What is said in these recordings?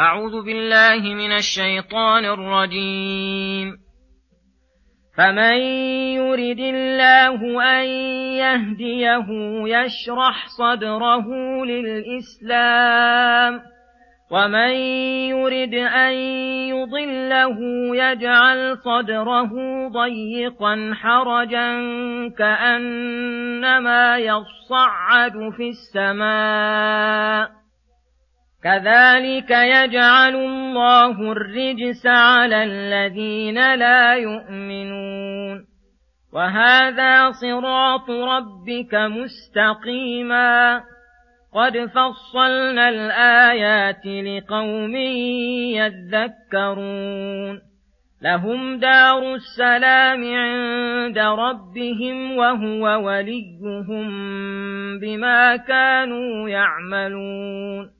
أعوذ بالله من الشيطان الرجيم. فمن يرد الله أن يهديه يشرح صدره للإسلام ومن يرد أن يضله يجعل صدره ضيقا حرجا كأنما يصعد في السماء. كذلك يجعل الله الرجس على الذين لا يؤمنون. وهذا صراط ربك مستقيما. قد فصلنا الآيات لقوم يذكرون. لهم دار السلام عند ربهم وهو وليهم بما كانوا يعملون.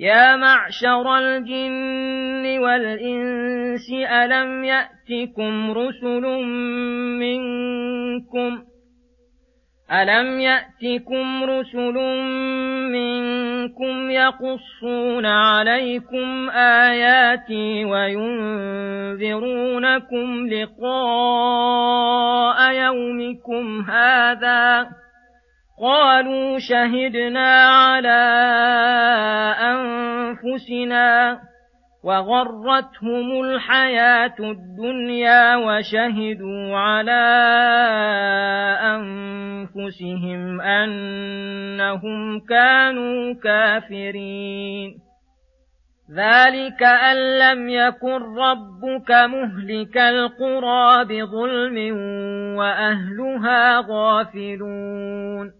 يا معشر الجن والإنس ألم يأتكم رسل منكم ألم يأتكم رسل منكم يقصون عليكم آياتي وينذرونكم لقاء يومكم هذا ۖ قالوا شهدنا على أنفسنا وغرتهم الحياة الدنيا وشهدوا على أنفسهم أنهم كانوا كافرين. ذلك أن لم يكن ربك مهلك القرى بظلم وأهلها غافلون.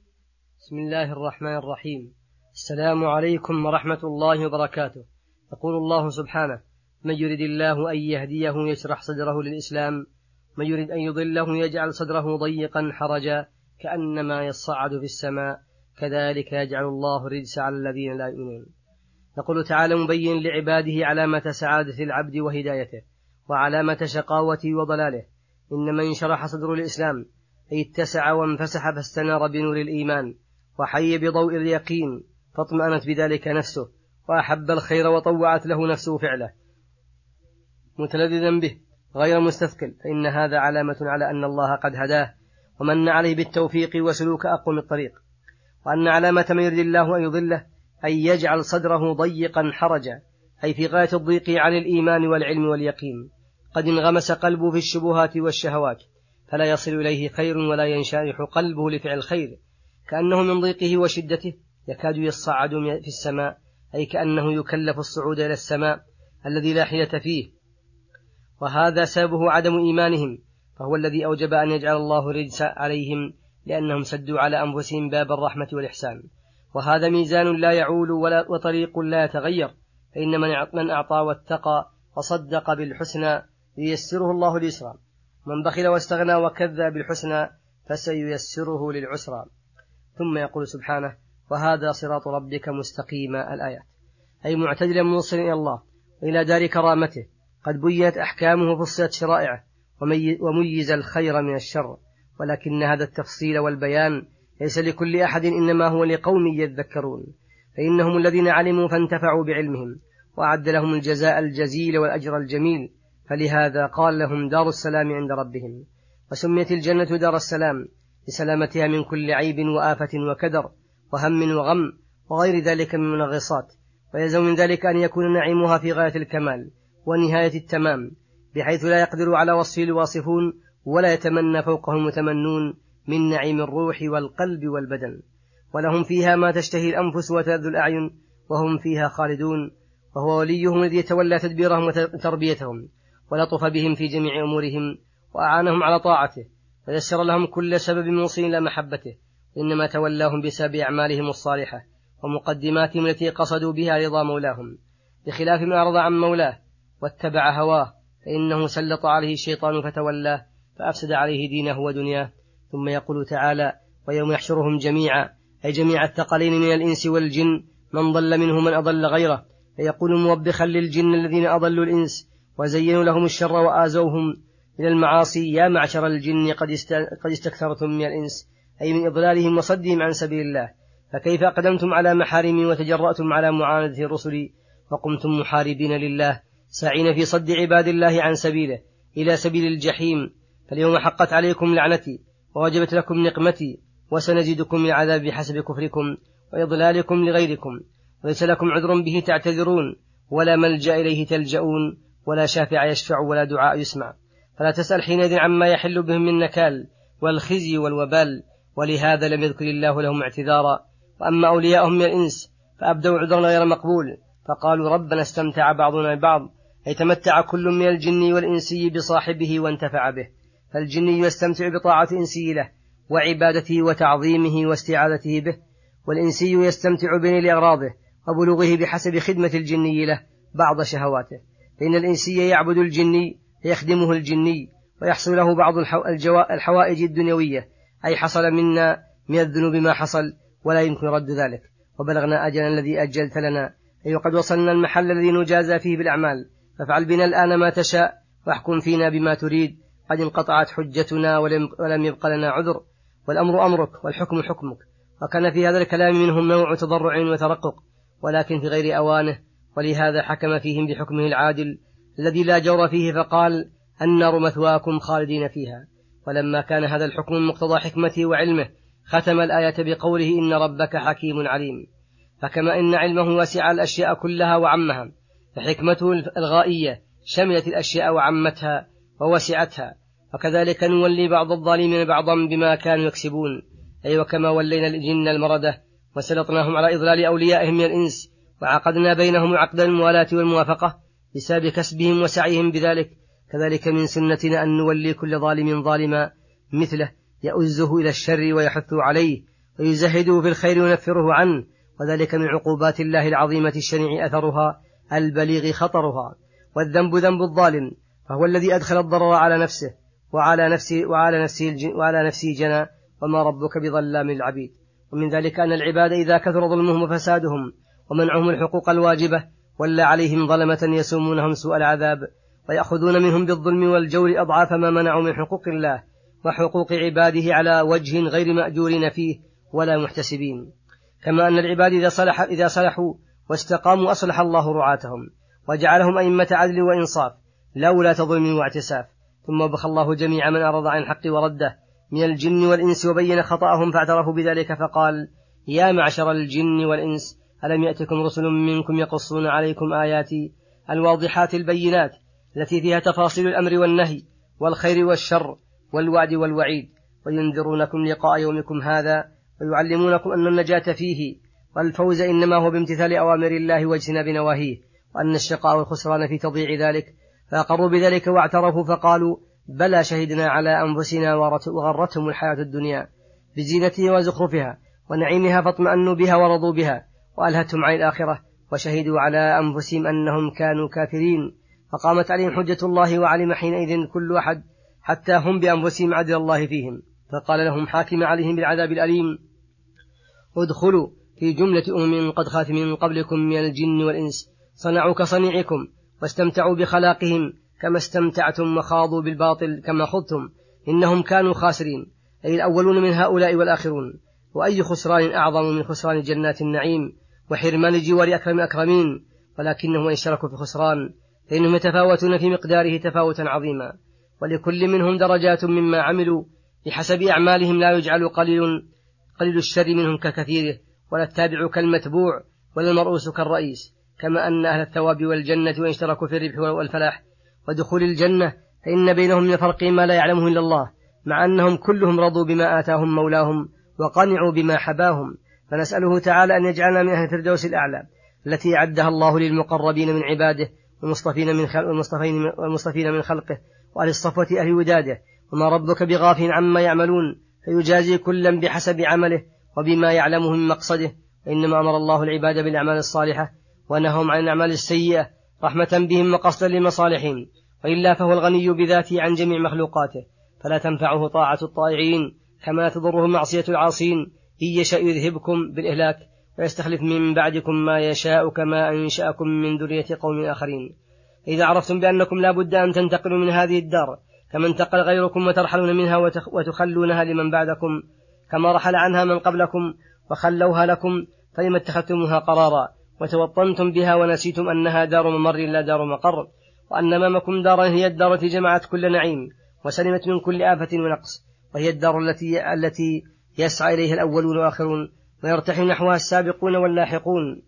بسم الله الرحمن الرحيم. السلام عليكم ورحمة الله وبركاته. يقول الله سبحانه من يرد الله أن يهديه يشرح صدره للإسلام من يريد أن يضله يجعل صدره ضيقا حرجا كأنما يصعد في السماء كذلك يجعل الله الرجس على الذين لا يؤمنون. يقول تعالى مبين لعباده علامة سعادة العبد وهدايته وعلامة شقاوته وضلاله. إن من شرح صدر الإسلام أي اتسع وانفسح فاستنار بنور الإيمان. وحي بضوء اليقين فاطمأنت بذلك نفسه وأحب الخير وطوعت له نفسه فعله. متلذذا به غير مستثقل فإن هذا علامة على أن الله قد هداه ومن عليه بالتوفيق وسلوك أقوم الطريق. وأن علامة من يريد الله أن يضله أن يجعل صدره ضيقا حرجا أي في غاية الضيق عن الإيمان والعلم واليقين. قد انغمس قلبه في الشبهات والشهوات فلا يصل إليه خير ولا ينشرح قلبه لفعل الخير. كأنه من ضيقه وشدته يكاد يصعد في السماء أي كأنه يكلف الصعود إلى السماء الذي لا حيلة فيه. وهذا سببه عدم إيمانهم فهو الذي أوجب أن يجعل الله رجس عليهم لأنهم سدوا على أنفسهم باب الرحمة والإحسان. وهذا ميزان لا يعول ولا وطريق لا يتغير فإن من أعطى واتقى وصدق بالحسنى ييسره الله اليسرى. من بخل واستغنى وكذب بالحسنى فسييسره للعسرى. ثم يقول سبحانه وهذا صراط ربك مستقيما الآيات. أي معتدلا موصلا إلى الله وإلى دار كرامته. قد بينت أحكامه وفصلت شرائعه وميز الخير من الشر. ولكن هذا التفصيل والبيان ليس لكل أحد إنما هو لقوم يذكرون. فإنهم الذين علموا فانتفعوا بعلمهم وأعد لهم الجزاء الجزيل والأجر الجميل. فلهذا قال لهم دار السلام عند ربهم. وسميت الجنة دار السلام. لسلامتها من كل عيب وآفة وكدر وهم وغم وغير ذلك من منغصات ويلزم من ذلك أن يكون نعيمها في غاية الكمال ونهاية التمام بحيث لا يقدر على وصفه الواصفون ولا يتمنى فوقه المتمنون من نعيم الروح والقلب والبدن. ولهم فيها ما تشتهي الأنفس وتلذ الأعين وهم فيها خالدون وهو وليهم الذي يتولى تدبيرهم وتربيتهم ولطف بهم في جميع أمورهم وأعانهم على طاعته ويسر لهم كل سبب موصل إلى محبته إنما تولاهم بسبب أعمالهم الصالحة ومقدماتهم التي قصدوا بها رضا مولاهم. بخلاف ما أرضى عن مولاه واتبع هواه فإنه سلط عليه الشيطان فتولاه فأفسد عليه دينه ودنياه. ثم يقول تعالى ويوم يحشرهم جميعا أي جميع الثقلين من الإنس والجن من ضل منهم من أضل غيره فيقول موبخا للجن الذين أضلوا الإنس وزينوا لهم الشر وآزوهم من المعاصي يا معشر الجن قد, قد استكثرتم من الإنس أي من إضلالهم وصدهم عن سبيل الله. فكيف أقدمتم على محارم وتجرأتم على معاندة الرسل وقمتم محاربين لله ساعين في صد عباد الله عن سبيله إلى سبيل الجحيم. فاليوم حقت عليكم لعنتي ووجبت لكم نقمتي وسنزيدكم من العذاب بحسب كفركم وإضلالكم لغيركم. وليس لكم عذر به تعتذرون ولا ملجأ إليه تلجؤون ولا شافع يشفع ولا دعاء يسمع. فلا تسأل حينئذ عما يحل بهم من نكال والخزي والوبال ولهذا لم يذكر الله لهم اعتذارا. وأما أولياءهم من الإنس فأبدوا عذرا غير مقبول. فقالوا ربنا استمتع بعضنا ببعض أي تمتع كل من الجن والإنسي بصاحبه وانتفع به. فالجني يستمتع بطاعة إنسي له وعبادته وتعظيمه واستعاذته به. والإنسي يستمتع بنيل أغراضه وبلوغه بحسب خدمة الجني له بعض شهواته. فإن الإنسي يعبد الجني فيخدمه الجني ويحصل له بعض الحوائج الدنيوية. أي حصل منا من الذنوب ما حصل ولا يمكن رد ذلك. وبلغنا أجلا الذي أجلت لنا. أي وقد وصلنا المحل الذي نجازى فيه بالأعمال. فافعل بنا الآن ما تشاء واحكم فينا بما تريد. قد انقطعت حجتنا ولم يبق لنا عذر. والأمر أمرك والحكم حكمك. وكان في هذا الكلام منهم نوع تضرع وترقق. ولكن في غير أوانه ولهذا حكم فيهم بحكمه العادل. الذي لا جور فيه فقال النار مثواكم خالدين فيها. ولما كان هذا الحكم مقتضى حكمته وعلمه ختم الآية بقوله إن ربك حكيم عليم. فكما إن علمه وسع الأشياء كلها وعمها فحكمته الغائية شملت الأشياء وعمتها ووسعتها. وكذلك نولي بعض الظالمين بعضا بما كانوا يكسبون. أي وكما ولينا الجن المردة وسلطناهم على إضلال أوليائهم من الإنس وعقدنا بينهم عقد الموالاة والموافقة بسبب كسبهم وسعيهم بذلك كذلك من سنتنا أن نولي كل ظالم ظالما مثله يؤزه إلى الشر ويحث عليه ويزهده في الخير وينفره عنه وذلك من عقوبات الله العظيمة الشنيع أثرها البليغ خطرها. والذنب ذنب الظالم فهو الذي أدخل الضرر على نفسه وعلى نفسه وعلى نفسه وعلى نفسه جنى وما ربك بظلام للعبيد ومن ذلك أن العباد إذا كثر ظلمهم وفسادهم ومنعهم الحقوق الواجبة ولا عليهم ظلمة يسومونهم سوء العذاب ويأخذون منهم بالظلم والجور أضعاف ما منعوا من حقوق الله وحقوق عباده على وجه غير مأجورين فيه ولا محتسبين. كما أن العباد إذا, صلح إذا صلحوا واستقاموا أصلح الله رعاتهم وجعلهم أئمة عدل وإنصاف لولا تظلم واعتساف. ثم وبخ الله جميع من أعرض عن الحق ورده من الجن والإنس وبين خطأهم فاعترفوا بذلك فقال يا معشر الجن والإنس ألم يأتكم رسل منكم يقصون عليكم آياتي الواضحات البينات التي فيها تفاصيل الأمر والنهي والخير والشر والوعد والوعيد وينذرونكم لقاء يومكم هذا ويعلمونكم أن النجاة فيه والفوز إنما هو بامتثال أوامر الله واجتناب نواهيه وأن الشقاء والخسران في تضييع ذلك فأقروا بذلك واعترفوا فقالوا بلى شهدنا على أنفسنا وغرتهم الحياة الدنيا بزينتها وزخرفها ونعيمها فاطمأنوا بها ورضوا بها وألهتهم عن الآخرة وشهدوا على أنفسهم أنهم كانوا كافرين. فقامت عليهم حجة الله وعلم حينئذ كل أحد حتى هم بأنفسهم عدل الله فيهم. فقال لهم حاكم عليهم بالعذاب الأليم ادخلوا في جملة أمم قد خات من قبلكم من الجن والإنس صنعوا كصنيعكم واستمتعوا بخلاقهم كما استمتعتم وخاضوا بالباطل كما خضتم إنهم كانوا خاسرين أي الأولون من هؤلاء والآخرون. وأي خسران أعظم من خسران جنات النعيم؟ وحرمان جوار أكرم الأكرمين ولكنهم إن شركوا في خسران فإنهم يتفاوتون في مقداره تفاوتا عظيما. ولكل منهم درجات مما عملوا بحسب أعمالهم لا يجعل قليل قليل الشر منهم ككثيره ولا التابع كالمتبوع ولا المرؤوس كالرئيس. كما أن أهل الثواب والجنة وإن اشتركوا في الربح والفلاح ودخول الجنة فإن بينهم من الفرق ما لا يعلمه إلا الله مع أنهم كلهم رضوا بما آتاهم مولاهم وقنعوا بما حباهم. فنسأله تعالى أن يجعلنا من أهل الفردوس الأعلى التي أعدها الله للمقربين من عباده والمصطفين من والمصطفين والمصطفين من خلقه وأهل الصفوة أهل وداده. وما ربك بغافل عما يعملون فيجازي كلا بحسب عمله وبما يعلمه من مقصده. وإنما أمر الله العباد بالأعمال الصالحة ونههم عن الأعمال السيئة رحمة بهم وقصدا لمصالحهم وإلا فهو الغني بذاته عن جميع مخلوقاته. فلا تنفعه طاعة الطائعين كما تضره معصية العاصين. إن يشاء يذهبكم بالإهلاك ويستخلف من بعدكم ما يشاء كما أنشأكم من ذرية قوم آخرين. إذا عرفتم بأنكم لا بد أن تنتقلوا من هذه الدار كما انتقل غيركم وترحلون منها وتخلونها لمن بعدكم كما رحل عنها من قبلكم وخلوها لكم فلم اتخذتموها قرارا؟ وتوطنتم بها ونسيتم أنها دار ممر لا دار مقر وأن أمامكم دارا هي الدار التي جمعت كل نعيم وسلمت من كل آفة ونقص وهي الدار التي التي يسعى إليها الأولون والآخرون ويرتحي نحوها السابقون واللاحقون.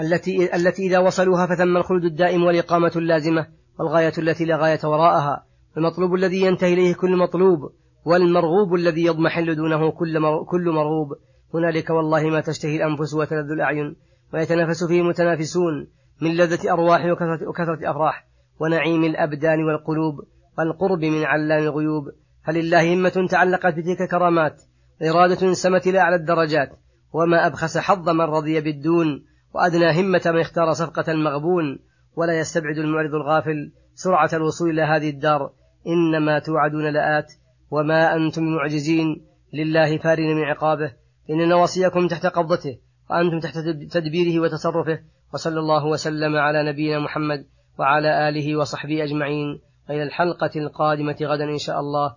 التي التي إذا وصلوها فثم الخلد الدائم والإقامة اللازمة والغاية التي لا غاية وراءها. المطلوب الذي ينتهي إليه كل مطلوب والمرغوب الذي يضمحل دونه كل كل مرغوب. هنالك والله ما تشتهي الأنفس وتلذ الأعين ويتنافس فيه متنافسون من لذة أرواح وكثرة, وكثرة أفراح ونعيم الأبدان والقلوب والقرب من علام الغيوب. فلله همة تعلقت بتلك كرامات إرادة سمت إلى أعلى الدرجات وما أبخس حظ من رضي بالدون وأدنى همة من اختار صفقة المغبون ولا يستبعد المعرض الغافل سرعة الوصول إلى هذه الدار إنما توعدون لآت وما أنتم معجزين لله فارين من عقابه إن نواصيكم تحت قبضته وأنتم تحت تدبيره وتصرفه وصلى الله وسلم على نبينا محمد وعلى آله وصحبه أجمعين إلى الحلقة القادمة غدا إن شاء الله.